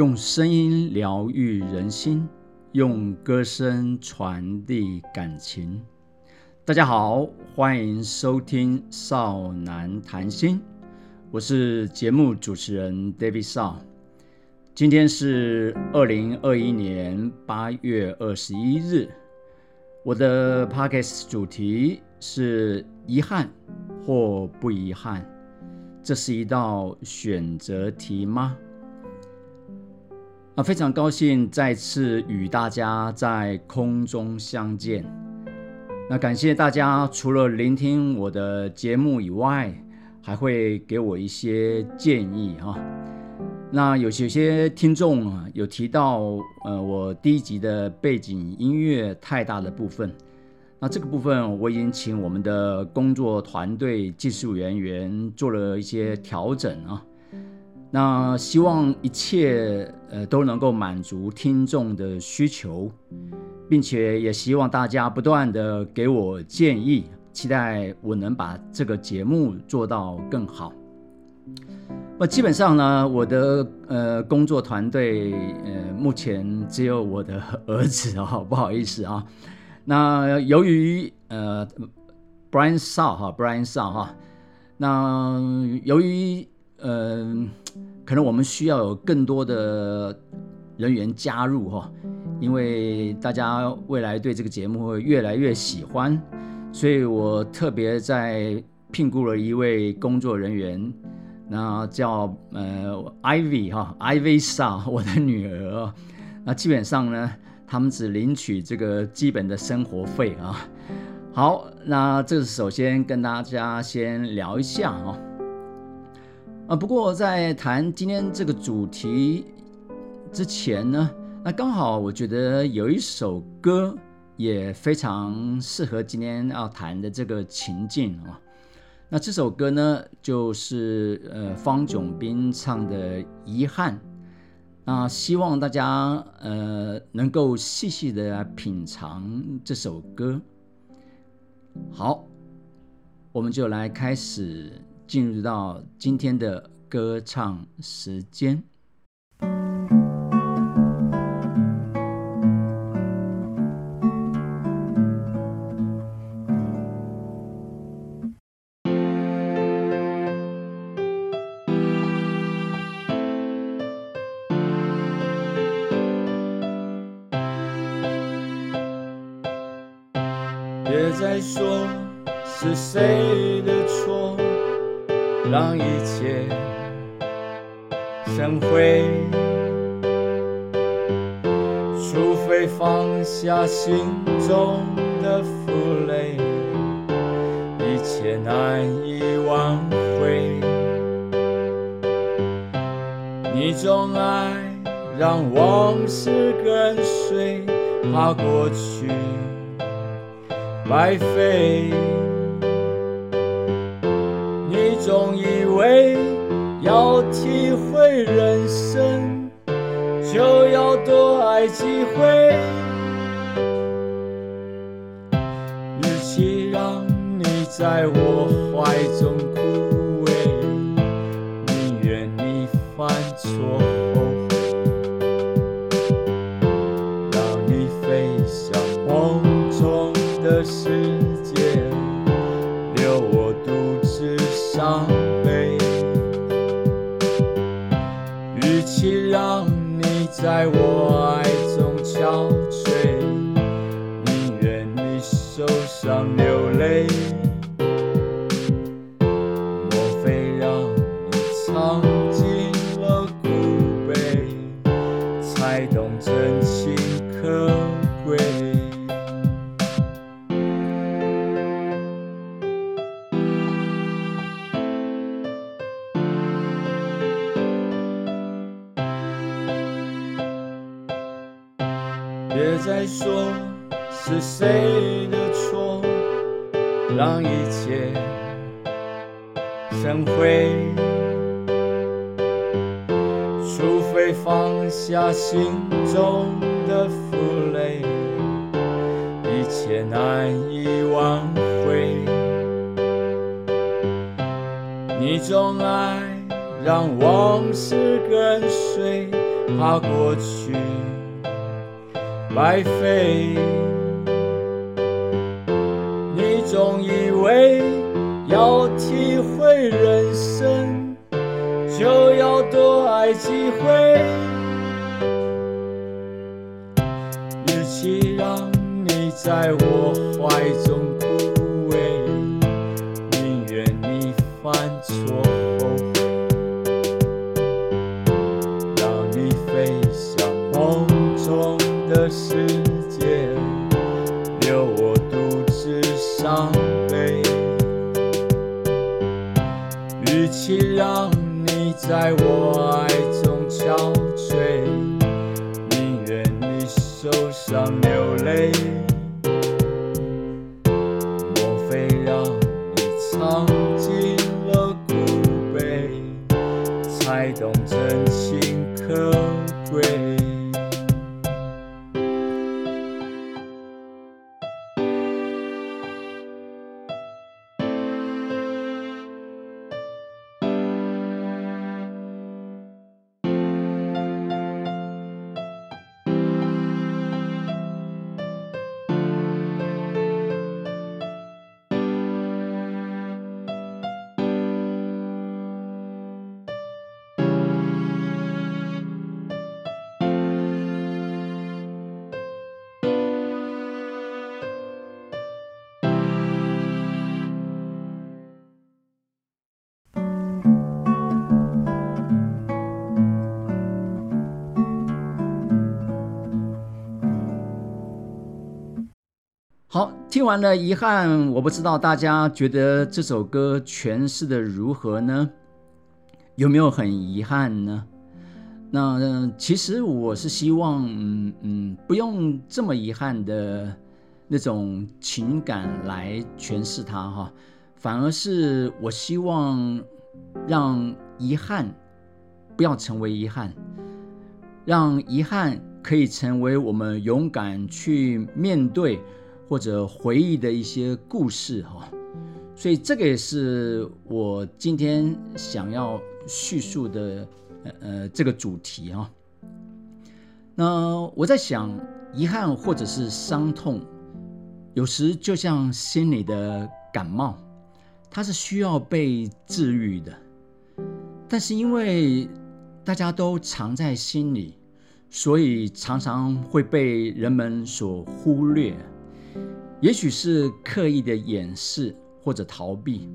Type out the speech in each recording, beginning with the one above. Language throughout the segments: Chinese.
用声音疗愈人心，用歌声传递感情。大家好，欢迎收听《少男谈心》，我是节目主持人 David 少。今天是二零二一年八月二十一日，我的 Podcast 主题是遗憾或不遗憾，这是一道选择题吗？非常高兴再次与大家在空中相见。那感谢大家，除了聆听我的节目以外，还会给我一些建议哈。那有些些听众啊，有提到呃，我第一集的背景音乐太大的部分。那这个部分我已经请我们的工作团队技术人员做了一些调整啊。那希望一切呃都能够满足听众的需求，并且也希望大家不断的给我建议，期待我能把这个节目做到更好。那基本上呢，我的呃工作团队呃目前只有我的儿子啊，不好意思啊。那由于呃 Brian Shaw 哈，Brian Shaw 哈，那由于嗯。可能我们需要有更多的人员加入哈，因为大家未来对这个节目会越来越喜欢，所以我特别在聘雇了一位工作人员，那叫呃 Ivy 哈，Ivy Sa 我的女儿，那基本上呢，他们只领取这个基本的生活费啊。好，那这首先跟大家先聊一下啊。啊，不过在谈今天这个主题之前呢，那刚好我觉得有一首歌也非常适合今天要谈的这个情境啊。那这首歌呢，就是呃方炯斌唱的《遗憾》。那希望大家呃能够细细的品尝这首歌。好，我们就来开始。进入到今天的歌唱时间。怕过去白费。你总以为要体会人生，就要多爱几回。与其让你在我怀中爱我。听完了遗憾，我不知道大家觉得这首歌诠释的如何呢？有没有很遗憾呢？那、呃其实我是希望，嗯嗯，不用这么遗憾的那种情感来诠释它哈，反而是我希望让遗憾不要成为遗憾，让遗憾可以成为我们勇敢去面对或者回忆的一些故事哈。所以这个也是我今天想要叙述的呃呃这个主题哈。那我在想，遗憾或者是伤痛，有时就像心里的感冒，它是需要被治愈的。但是因为大家都藏在心里，所以常常会被人们所忽略。也许是刻意的掩饰或者逃避，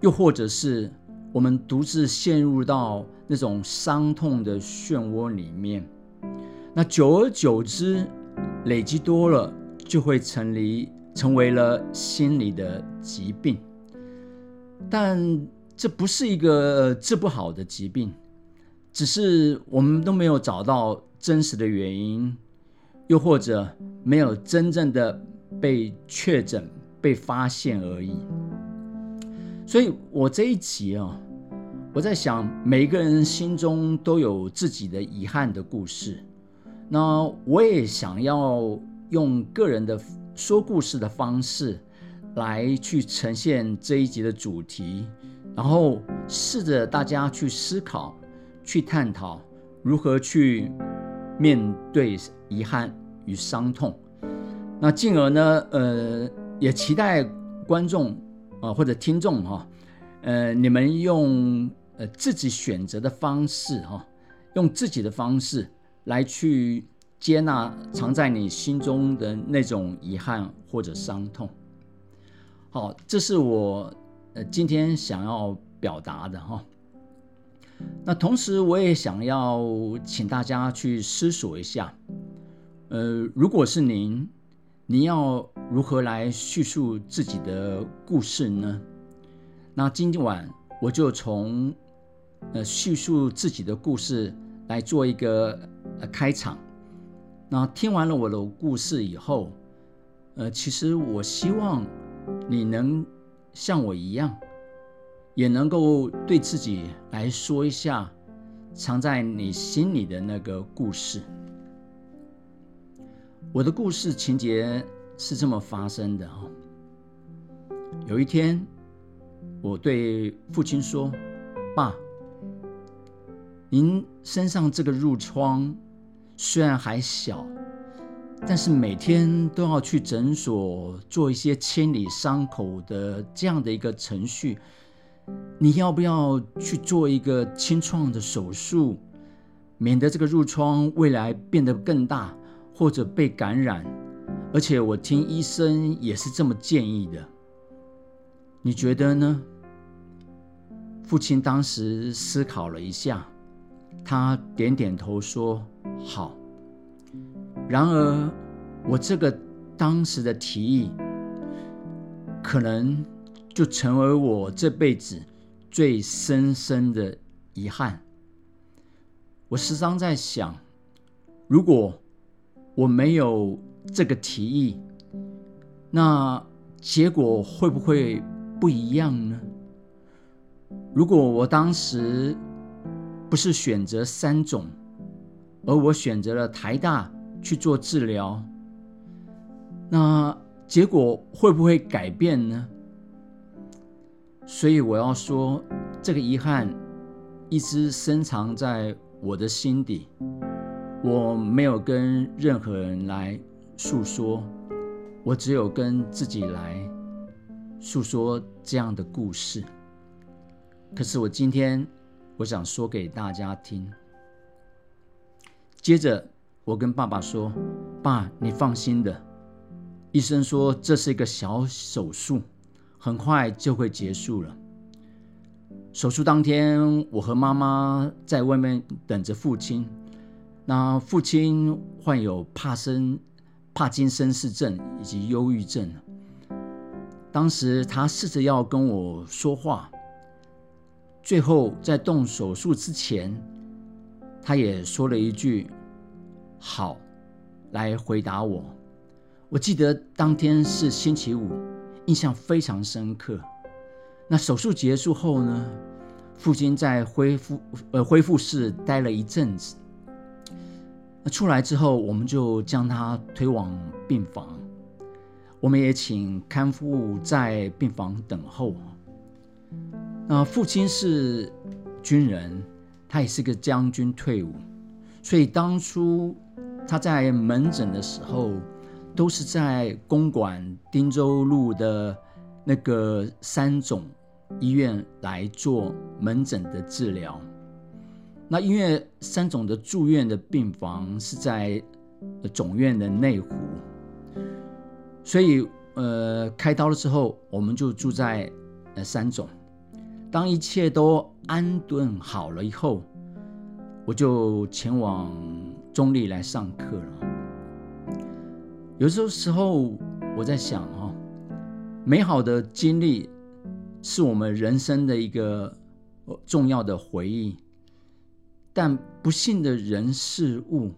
又或者是我们独自陷入到那种伤痛的漩涡里面。那久而久之，累积多了，就会成为成为了心理的疾病。但这不是一个治不好的疾病，只是我们都没有找到真实的原因，又或者没有真正的被确诊、被发现而已。所以我这一集啊，我在想，每个人心中都有自己的遗憾的故事。那我也想要用个人的说故事的方式，来去呈现这一集的主题，然后试着大家去思考、去探讨如何去面对遗憾与伤痛。那进而呢，呃，也期待观众啊、或者听众哈、呃，你们用呃自己选择的方式哈、用自己的方式来去接纳藏在你心中的那种遗憾或者伤痛。好，这是我呃今天想要表达的哈。那同时，我也想要请大家去思索一下，呃，如果是您。你要如何来叙述自己的故事呢？那今晚我就从呃叙述自己的故事来做一个呃开场。那听完了我的故事以后，呃，其实我希望你能像我一样，也能够对自己来说一下藏在你心里的那个故事。我的故事情节是这么发生的哈。有一天，我对父亲说：“爸，您身上这个褥疮虽然还小，但是每天都要去诊所做一些清理伤口的这样的一个程序，你要不要去做一个清创的手术，免得这个褥疮未来变得更大或者被感染？而且我听医生也是这么建议的，你觉得呢？父亲当时思考了一下，他点点头说：“好。”然而，我这个当时的提议，可能就成为我这辈子最深深的遗憾。我时常在想，如果我没有这个提议，那结果会不会不一样呢？如果我当时不是选择三种，而我选择了台大去做治疗，那结果会不会改变呢？所以我要说，这个遗憾一直深藏在我的心底，我没有跟任何人来诉说，我只有跟自己来诉说这样的故事。可是我今天，我想说给大家听。接着，我跟爸爸说：“爸，你放心的，医生说这是一个小手术，很快就会结束了。”手术当天，我和妈妈在外面等着父亲。那父亲患有帕森、帕金森氏症以及忧郁症。当时他试着要跟我说话。最后，在动手术之前，他也说了一句“好”来回答我。我记得当天是星期五，印象非常深刻。那手术结束后呢，父亲在恢复呃恢复室待了一阵子。那出来之后，我们就将他推往病房，我们也请看护在病房等候。那父亲是军人，他也是个将军退伍，所以当初他在门诊的时候，都是在公馆汀州路的那个三总医院来做门诊的治疗。那因为三总的住院的病房是在总院的内湖，所以呃开刀了之后，我们就住在呃三总。当一切都安顿好了以后，我就前往中立来上课了。有时候时候，我在想哦，美好的经历是我们人生的一个重要的回忆，但不幸的人事物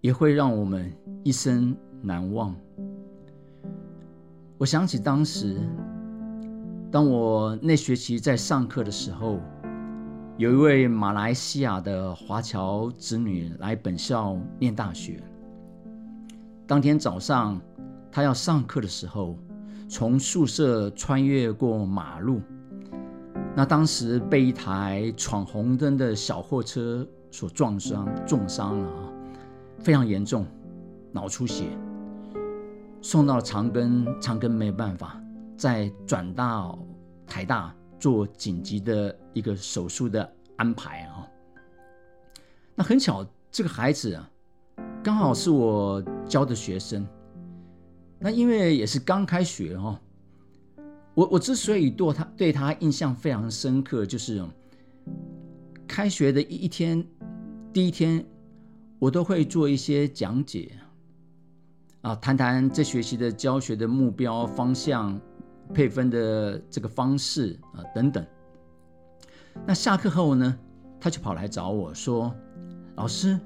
也会让我们一生难忘。我想起当时。当我那学期在上课的时候，有一位马来西亚的华侨子女来本校念大学。当天早上，他要上课的时候，从宿舍穿越过马路，那当时被一台闯红灯的小货车所撞伤，重伤了啊，非常严重，脑出血，送到了长庚，长庚没有办法。再转到台大做紧急的一个手术的安排啊。那很巧，这个孩子啊，刚好是我教的学生。那因为也是刚开学哈，我我之所以对他对他印象非常深刻，就是开学的一一天，第一天我都会做一些讲解啊，谈谈这学期的教学的目标方向。配分的这个方式啊，等等。那下课后呢，他就跑来找我说：“老师，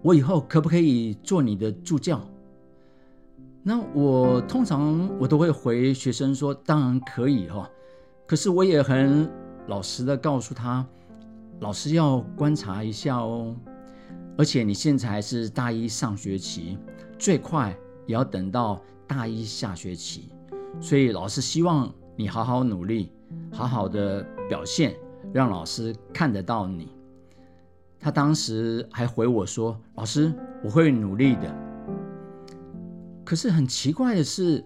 我以后可不可以做你的助教？”那我通常我都会回学生说：“当然可以哈。”可是我也很老实的告诉他：“老师要观察一下哦，而且你现在还是大一上学期，最快也要等到大一下学期。”所以老师希望你好好努力，好好的表现，让老师看得到你。他当时还回我说：“老师，我会努力的。”可是很奇怪的是，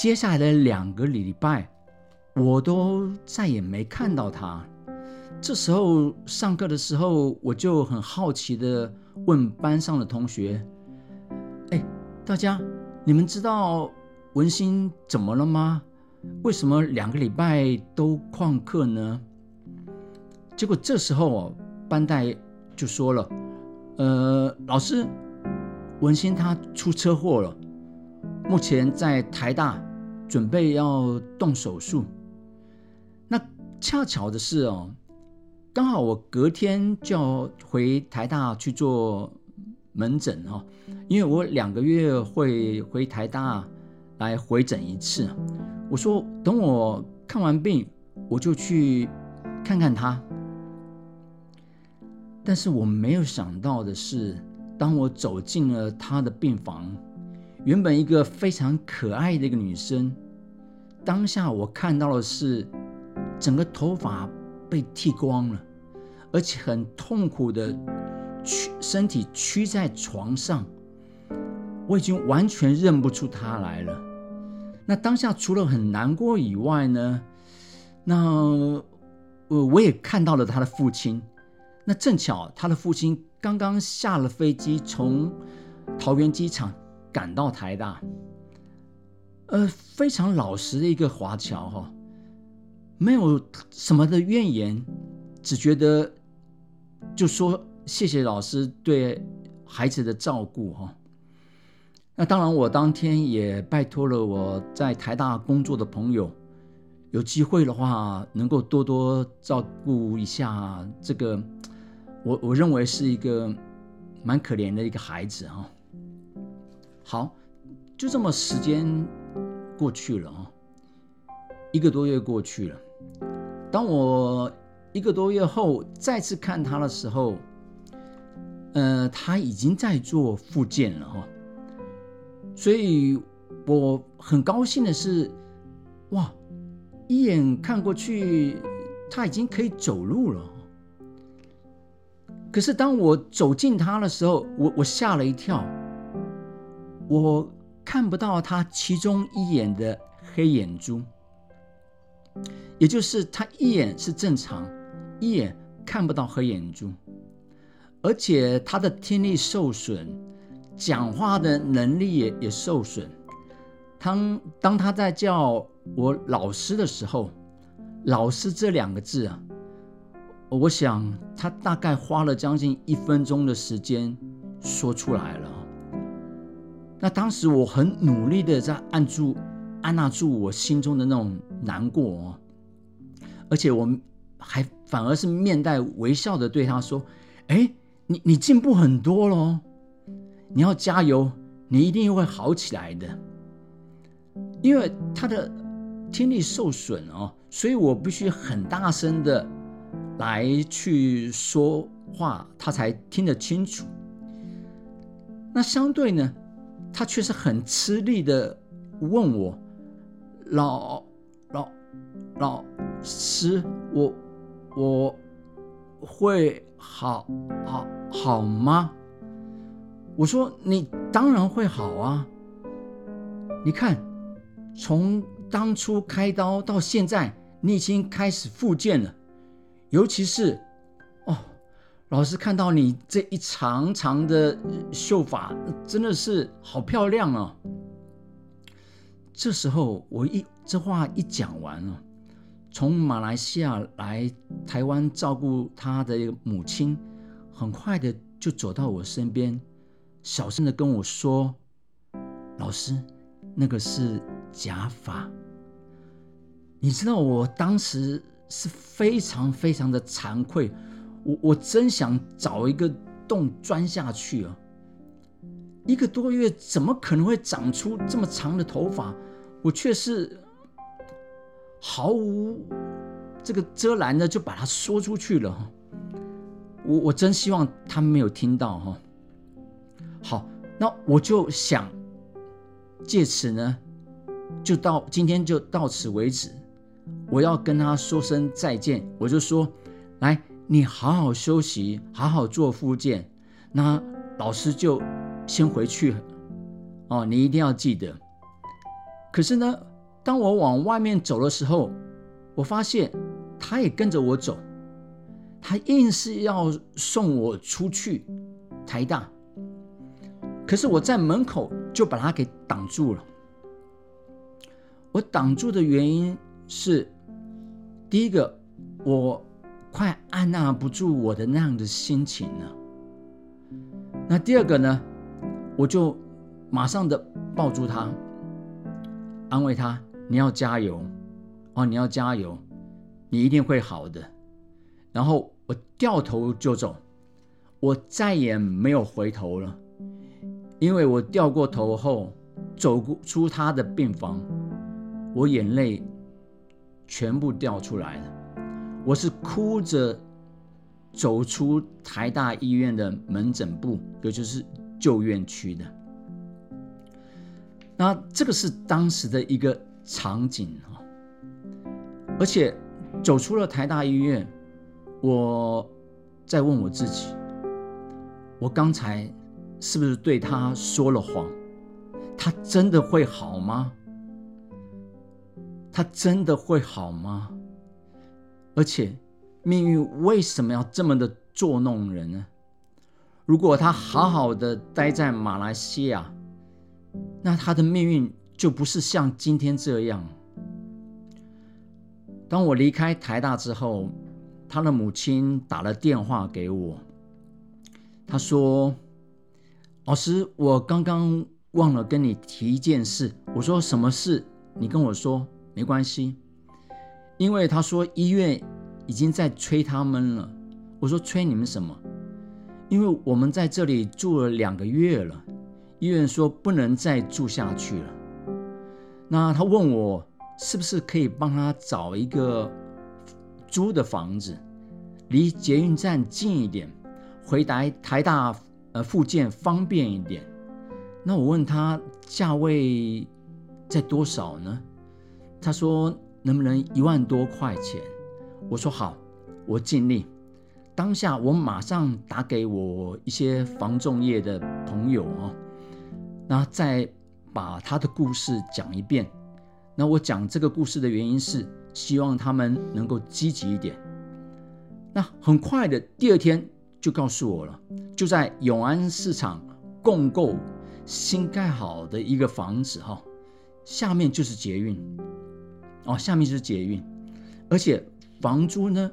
接下来的两个礼拜，我都再也没看到他。这时候上课的时候，我就很好奇的问班上的同学：“哎，大家，你们知道文心怎么了吗？为什么两个礼拜都旷课呢？”结果这时候哦班代就说了：“呃，老师，文心他出车祸了，目前在台大准备要动手术。那恰巧的是哦。”刚好我隔天就要回台大去做门诊哈，因为我两个月会回台大来回诊一次。我说等我看完病，我就去看看他。但是我没有想到的是，当我走进了他的病房，原本一个非常可爱的一个女生，当下我看到的是整个头发。被剃光了，而且很痛苦的屈身体屈在床上，我已经完全认不出他来了。那当下除了很难过以外呢，那我我也看到了他的父亲。那正巧他的父亲刚刚下了飞机，从桃园机场赶到台大，呃，非常老实的一个华侨哈。没有什么的怨言，只觉得就说谢谢老师对孩子的照顾哈。那当然，我当天也拜托了我在台大工作的朋友，有机会的话能够多多照顾一下这个，我我认为是一个蛮可怜的一个孩子哈。好，就这么时间过去了啊，一个多月过去了。当我一个多月后再次看他的时候，呃，他已经在做复健了哈，所以我很高兴的是，哇，一眼看过去他已经可以走路了。可是当我走近他的时候，我我吓了一跳，我看不到他其中一眼的黑眼珠。也就是他一眼是正常，一眼看不到黑眼珠，而且他的听力受损，讲话的能力也也受损。当当他在叫我老师的时候，老师这两个字啊，我想他大概花了将近一分钟的时间说出来了。那当时我很努力的在按住。按捺住我心中的那种难过哦，而且我还反而是面带微笑的对他说：“哎，你你进步很多喽，你要加油，你一定会好起来的。”因为他的听力受损哦，所以我必须很大声的来去说话，他才听得清楚。那相对呢，他却是很吃力的问我。老老老师，我我会好好好吗？我说你当然会好啊！你看，从当初开刀到现在，你已经开始复健了。尤其是，老师看到你这一长长的秀发，真的是好漂亮哦！这时候，我一这话一讲完了，从马来西亚来台湾照顾他的一个母亲，很快的就走到我身边，小声的跟我说：“老师，那个是假发。”你知道，我当时是非常非常的惭愧，我我真想找一个洞钻下去啊！一个多月，怎么可能会长出这么长的头发？我却是毫无这个遮拦的就把它说出去了，我我真希望他没有听到哈。好，那我就想借此呢，就到今天就到此为止。我要跟他说声再见，我就说，来，你好好休息，好好做复健，那老师就先回去哦，你一定要记得。可是呢，当我往外面走的时候，我发现他也跟着我走，他硬是要送我出去台大。可是我在门口就把他给挡住了。我挡住的原因是，第一个，我快按捺不住我的那样的心情了。那第二个呢，我就马上的抱住他，安慰他：“你要加油哦，你要加油，你一定会好的。”然后我掉头就走，我再也没有回头了。因为我掉过头后，走出他的病房，我眼泪全部掉出来了。我是哭着走出台大医院的门诊部，也就是旧院区的。那这个是当时的一个场景啊，而且走出了台大医院，我在问我自己：我刚才。是不是对他说了谎？他真的会好吗？他真的会好吗？而且，命运为什么要这么的捉弄人呢？如果他好好的待在马来西亚，那他的命运就不是像今天这样。当我离开台大之后，他的母亲打了电话给我，他说。老师，我刚刚忘了跟你提一件事。我说什么事？你跟我说没关系。因为他说医院已经在催他们了。我说催你们什么？因为我们在这里住了两个月了，医院说不能再住下去了。那他问我是不是可以帮他找一个租的房子，离捷运站近一点，回台台大。呃，附件方便一点。那我问他价位在多少呢？他说能不能一万多块钱？我说好，我尽力。当下我马上打给我一些房仲业的朋友哦，那再把他的故事讲一遍。那我讲这个故事的原因是希望他们能够积极一点。那很快的第二天。就告诉我了，就在永安市场共购新盖好的一个房子哈，下面就是捷运，哦，下面是捷运，而且房租呢，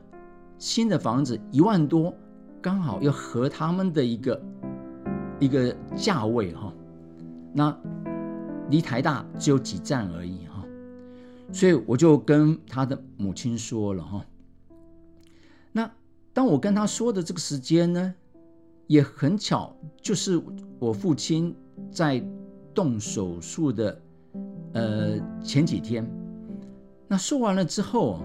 新的房子一万多，刚好要合他们的一个一个价位哈，那离台大只有几站而已哈，所以我就跟他的母亲说了哈。那当我跟他说的这个时间呢，也很巧，就是我父亲在动手术的呃前几天。那说完了之后，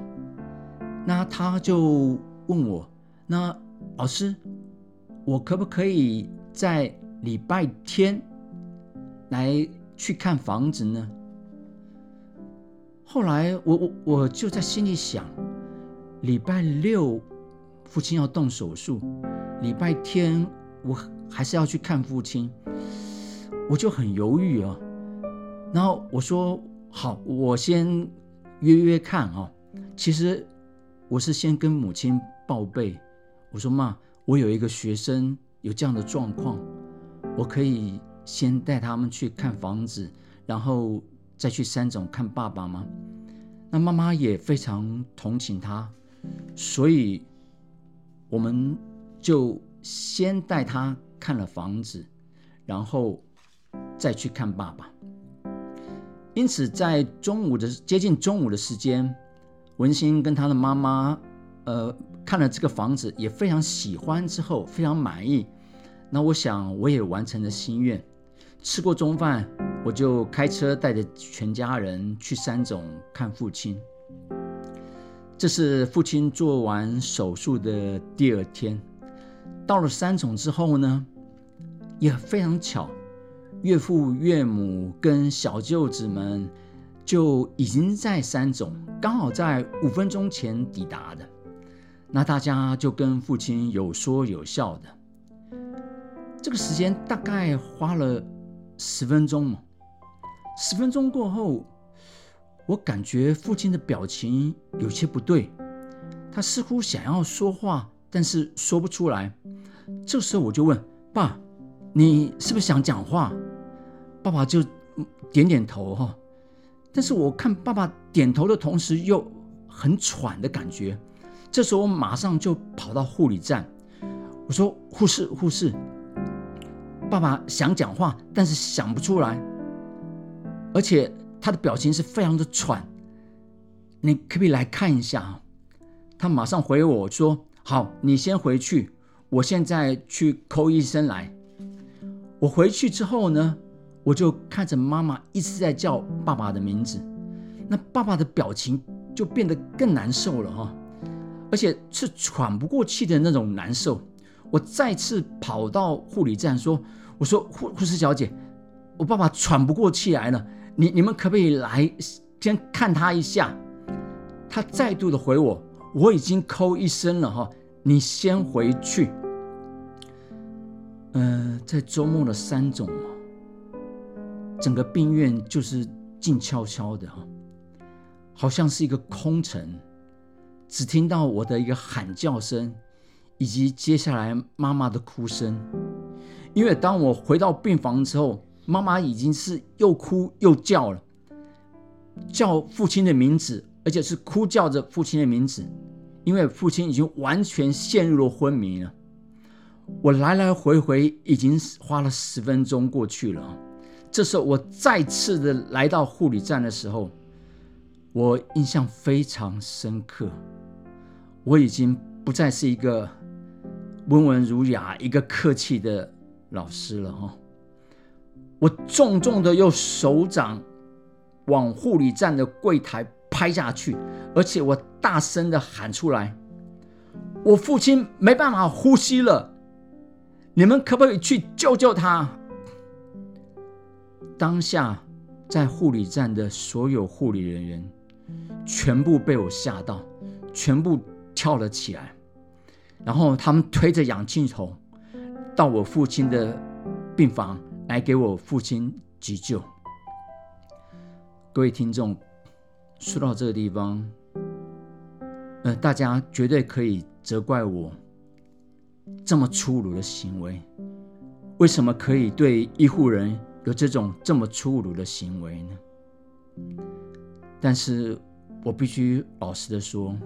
那他就问我：“那老师，我可不可以在礼拜天来去看房子呢？”后来我我我就在心里想，礼拜六。父亲要动手术，礼拜天我还是要去看父亲，我就很犹豫啊。然后我说好，我先约约看啊。其实我是先跟母亲报备，我说妈，我有一个学生有这样的状况，我可以先带他们去看房子，然后再去三总看爸爸吗？那妈妈也非常同情他，所以。我们就先带他看了房子，然后再去看爸爸。因此，在中午的接近中午的时间，文心跟他的妈妈，呃，看了这个房子也非常喜欢，之后非常满意。那我想我也完成了心愿。吃过中饭，我就开车带着全家人去三总看父亲。这是父亲做完手术的第二天，到了三重之后呢，也非常巧，岳父岳母跟小舅子们就已经在三种，刚好在五分钟前抵达的。那大家就跟父亲有说有笑的。这个时间大概花了十分钟嘛。十分钟过后，我感觉父亲的表情有些不对，他似乎想要说话，但是说不出来。这时候我就问爸：“你是不是想讲话？”爸爸就点点头哈。但是我看爸爸点头的同时又很喘的感觉。这时候我马上就跑到护理站，我说：“护士，护士，爸爸想讲话，但是想不出来，而且他的表情是非常的喘，你可不可以来看一下啊？”他马上回我说：“好，你先回去，我现在去扣医生来。”我回去之后呢，我就看着妈妈一直在叫爸爸的名字，那爸爸的表情就变得更难受了哈。而且是喘不过气的那种难受。我再次跑到护理站说：“我说护护士小姐，我爸爸喘不过气来了，你你们可不可以来先看他一下？”他再度的回我：“我已经扣医生了哈，你先回去。”嗯，在周末的三种，整个病院就是静悄悄的哈，好像是一个空城。只听到我的一个喊叫声，以及接下来妈妈的哭声。因为当我回到病房之后，妈妈已经是又哭又叫了，叫父亲的名字，而且是哭叫着父亲的名字。因为父亲已经完全陷入了昏迷了。我来来回回已经花了十分钟过去了。这时候我再次的来到护理站的时候，我印象非常深刻。我已经不再是一个温文儒雅、一个客气的老师了哈。我重重的用手掌往护理站的柜台拍下去，而且我大声的喊出来：“我父亲没办法呼吸了，你们可不可以去救救他？”当下在护理站的所有护理人员全部被我吓到，全部。跳了起来，然后他们推着氧气筒到我父亲的病房来给我父亲急救。各位听众，说到这个地方，呃，大家绝对可以责怪我这么粗鲁的行为。为什么可以对医护人员有这种这么粗鲁的行为呢？但是我必须老实的说。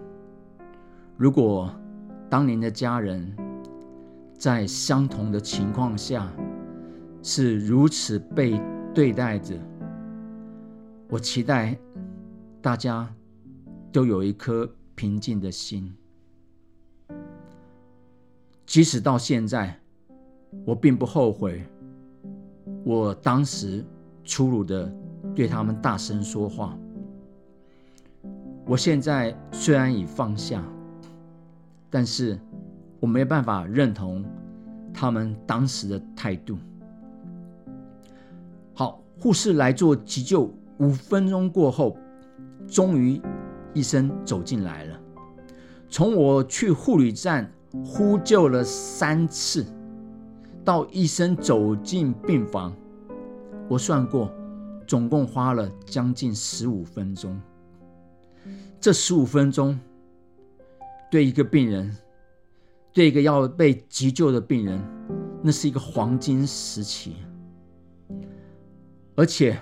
如果当您的家人在相同的情况下是如此被对待着，我期待大家都有一颗平静的心。即使到现在，我并不后悔我当时粗鲁的对他们大声说话。我现在虽然已放下。但是我没办法认同他们当时的态度。好，护士来做急救，五分钟过后，终于医生走进来了。从我去护理站呼救了三次，到医生走进病房，我算过，总共花了将近十五分钟。这十五分钟。对一个病人，对一个要被急救的病人，那是一个黄金时期。而且，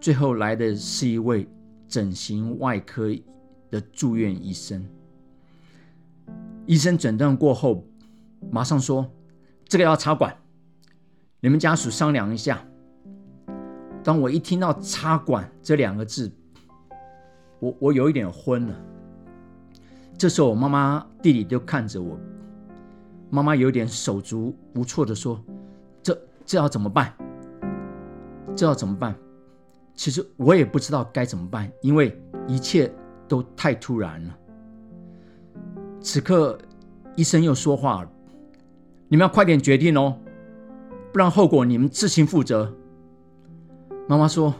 最后来的是一位整形外科的住院医生。医生诊断过后，马上说：“这个要插管，你们家属商量一下。”当我一听到“插管”这两个字，我我有一点昏了。这时候，我妈妈、弟弟都看着我。妈妈有点手足无措的说：“这这要怎么办？这要怎么办？”其实我也不知道该怎么办，因为一切都太突然了。此刻，医生又说话了：“你们要快点决定哦，不然后果你们自行负责。”妈妈说：“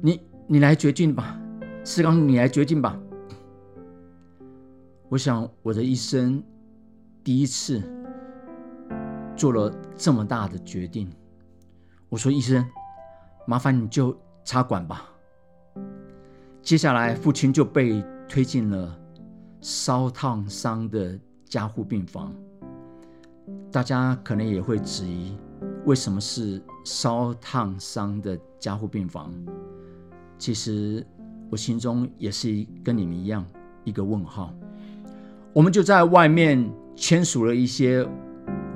你你来决定吧，四刚，你来决定吧。”我想我的一生第一次做了这么大的决定。我说：“医生，麻烦你就插管吧。”接下来，父亲就被推进了烧烫伤的加护病房。大家可能也会质疑，为什么是烧烫伤的加护病房？其实我心中也是跟你们一样一个问号。我们就在外面签署了一些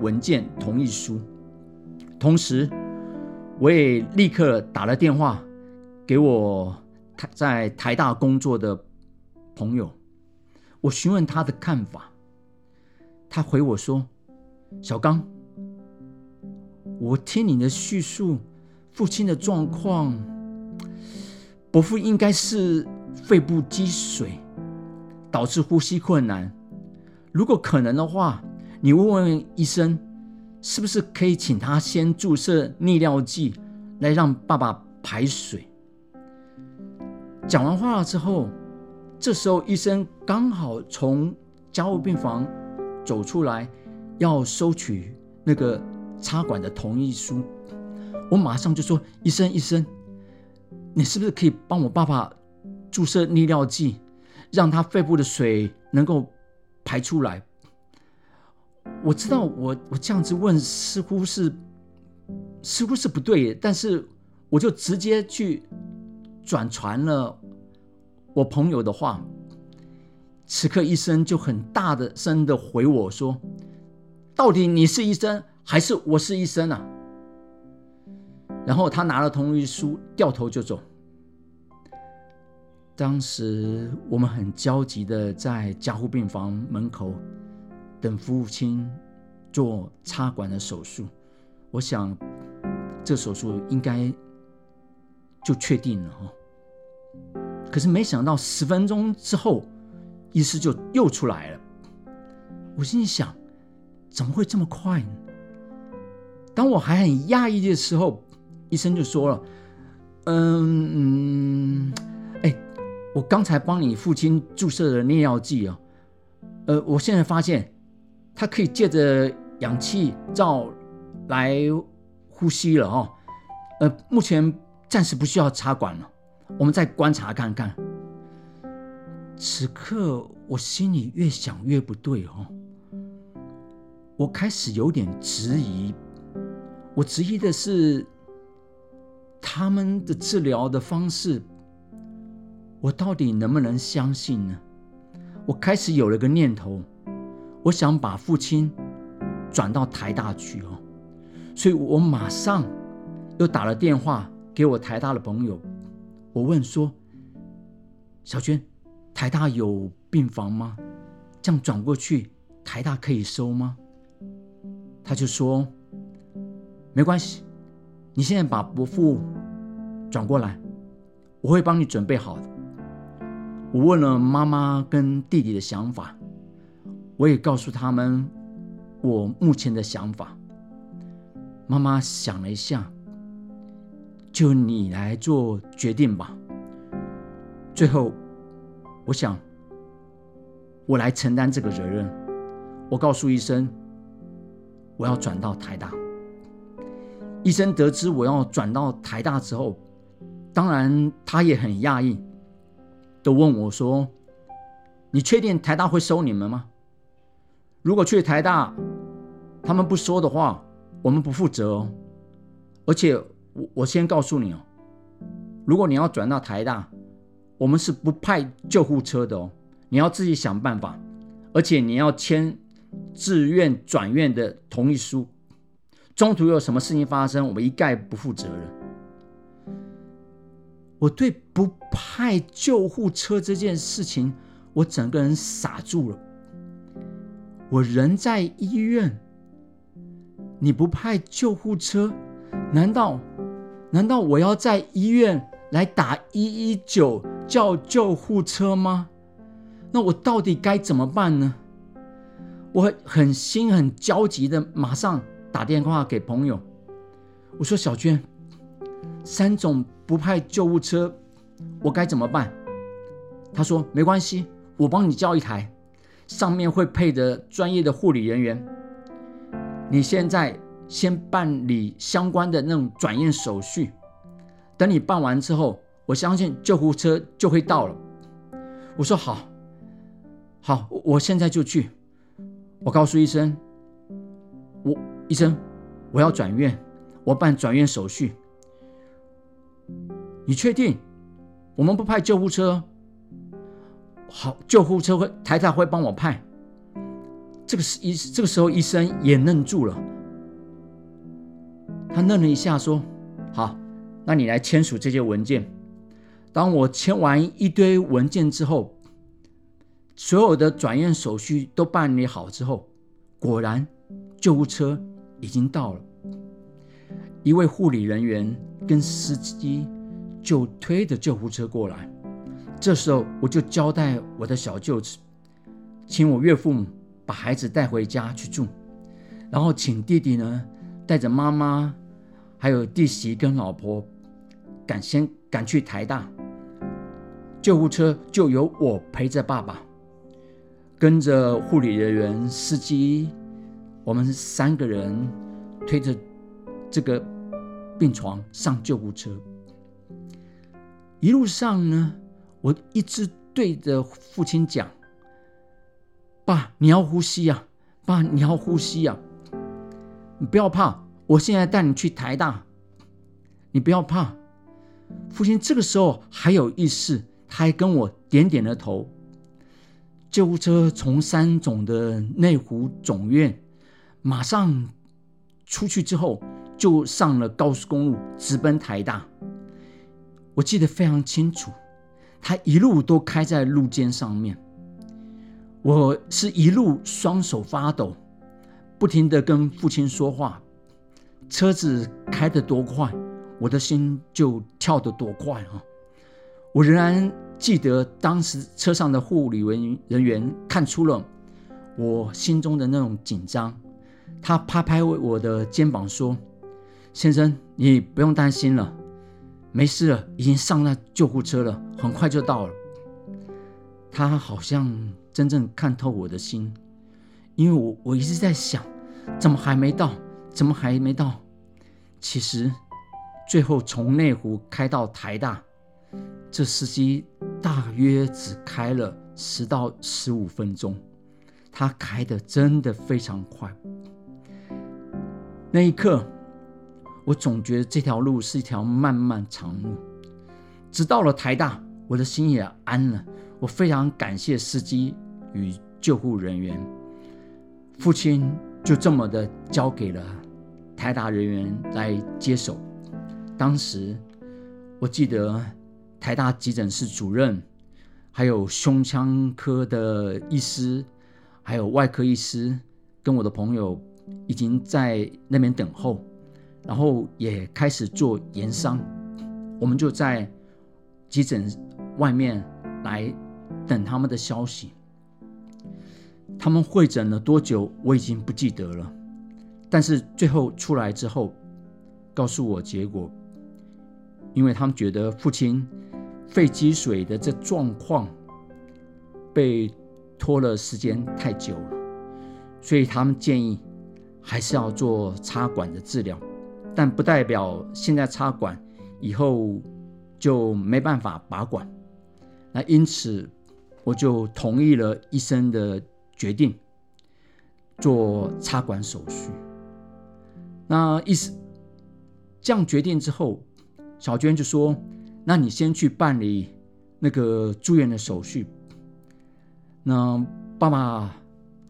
文件同意书，同时我也立刻打了电话给我在台大工作的朋友，我询问他的看法，他回我说。小刚，我听你的叙述，父亲的状况，伯父应该是肺部积水，导致呼吸困难。如果可能的话，你问问医生，是不是可以请他先注射利尿剂，来让爸爸排水。讲完话了之后，这时候医生刚好从加护病房走出来。要收取那个插管的同意书，我马上就说：“医生，医生，你是不是可以帮我爸爸注射利尿剂，让他肺部的水能够排出来？”我知道我我这样子问似乎是似乎是不对，但是我就直接去转传了我朋友的话。此刻医生就很大的声的回我说。到底你是医生还是我是医生啊？然后他拿了同意书，掉头就走。当时我们很焦急的在加护病房门口等父亲做插管的手术。我想这手术应该就确定了哈。可是没想到十分钟之后，医师就又出来了。我心里想。怎么会这么快呢？当我还很讶异的时候，医生就说了：“嗯嗯，哎，我刚才帮你父亲注射的尿药剂啊，呃，我现在发现他可以借着氧气罩来呼吸了哦，呃，目前暂时不需要插管了，我们再观察看看。”此刻我心里越想越不对哦。我开始有点质疑，我质疑的是他们的治疗的方式，我到底能不能相信呢？我开始有了个念头，我想把父亲转到台大去哦，所以我马上又打了电话给我台大的朋友，我问说：“小娟，台大有病房吗？这样转过去，台大可以收吗？”他就说：“没关系，你现在把伯父转过来，我会帮你准备好的。”我问了妈妈跟弟弟的想法，我也告诉他们我目前的想法。妈妈想了一下，就你来做决定吧。最后，我想我来承担这个责任。我告诉医生。我要转到台大。医生得知我要转到台大之后，当然他也很讶异，都问我说：“你确定台大会收你们吗？如果去台大，他们不收的话，我们不负责哦。而且我我先告诉你哦，如果你要转到台大，我们是不派救护车的哦，你要自己想办法，而且你要签。”自愿转院的同意书，中途有什么事情发生，我们一概不负责任。我对不派救护车这件事情，我整个人傻住了。我人在医院，你不派救护车，难道难道我要在医院来打一一九叫救护车吗？那我到底该怎么办呢？我很心很焦急的，马上打电话给朋友，我说：“小娟，三总不派救护车，我该怎么办？”他说：“没关系，我帮你叫一台。上面会配的专业的护理人员。你现在先办理相关的那种转院手续，等你办完之后，我相信救护车就会到了。我说好，好，我现在就去。我告诉医生，我医生，我要转院，我办转院手续。你确定？我们不派救护车？好，救护车会台大会帮我派。这个时医这个时候医生也愣住了，他愣了一下，说：“好，那你来签署这些文件。”当我签完一堆文件之后，所有的转院手续都办理好之后，果然救护车已经到了。一位护理人员跟司机就推着救护车过来。这时候我就交代我的小舅子，请我岳父母把孩子带回家去住，然后请弟弟呢带着妈妈还有弟媳跟老婆赶先赶去台大。救护车就由我陪着爸爸，跟着护理人员、司机，我们三个人推着这个病床上救护车。一路上呢，我一直对着父亲讲：“爸，你要呼吸呀，爸，你要呼吸呀，你不要怕，我现在带你去台大，你不要怕。”父亲这个时候还有意识。他还跟我点点了头。救护车从三总的内湖总院马上出去之后，就上了高速公路，直奔台大。我记得非常清楚，他一路都开在路肩上面。我是一路双手发抖，不停的跟父亲说话。车子开得多快，我的心就跳得多快啊！我仍然记得当时车上的护理人人员看出了我心中的那种紧张，他拍拍我的肩膀说：“先生，你不用担心了，没事了，已经上了救护车了，很快就到了。”他好像真正看透我的心，因为我我一直在想，怎么还没到？怎么还没到？其实最后从内湖开到台大。这司机大约只开了十到十五分钟，他开的真的非常快。那一刻，我总觉得这条路是一条漫漫长路。直到了台大，我的心也安了。我非常感谢司机与救护人员。父亲就这么的交给了台大人员来接手。当时我记得。台大急诊室主任，还有胸腔科的医师，还有外科医师，跟我的朋友已经在那边等候，然后也开始做研商。我们就在急诊外面来等他们的消息。他们会诊了多久，我已经不记得了。但是最后出来之后，告诉我结果，因为他们觉得父亲。肺积水的这状况被拖了时间太久了，所以他们建议还是要做插管的治疗，但不代表现在插管以后就没办法拔管。那因此我就同意了医生的决定，做插管手续。那意思这样决定之后，小娟就说。那你先去办理那个住院的手续。那爸爸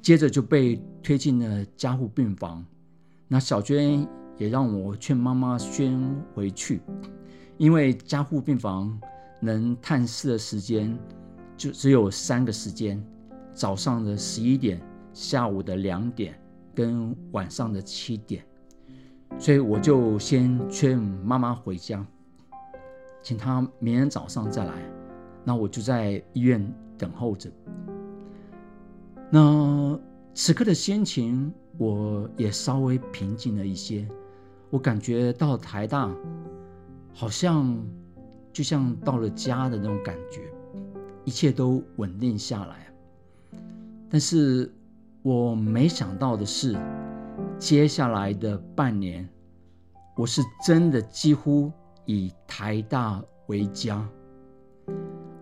接着就被推进了加护病房。那小娟也让我劝妈妈先回去，因为加护病房能探视的时间就只有三个时间：早上的十一点、下午的两点跟晚上的七点。所以我就先劝妈妈回家。请他明天早上再来，那我就在医院等候着。那此刻的心情，我也稍微平静了一些。我感觉到台大，好像就像到了家的那种感觉，一切都稳定下来。但是我没想到的是，接下来的半年，我是真的几乎以台大为家，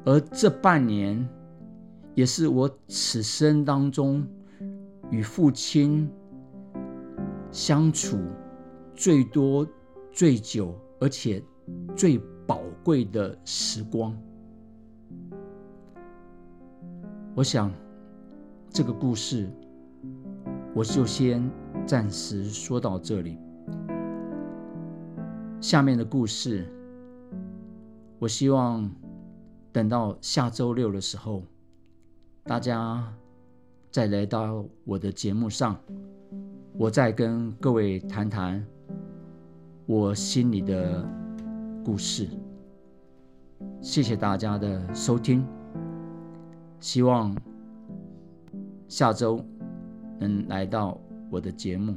而这半年也是我此生当中与父亲相处最多、最久，而且最宝贵的时光。我想，这个故事我就先暂时说到这里。下面的故事，我希望等到下周六的时候，大家再来到我的节目上，我再跟各位谈谈我心里的故事。谢谢大家的收听。希望下周能来到我的节目。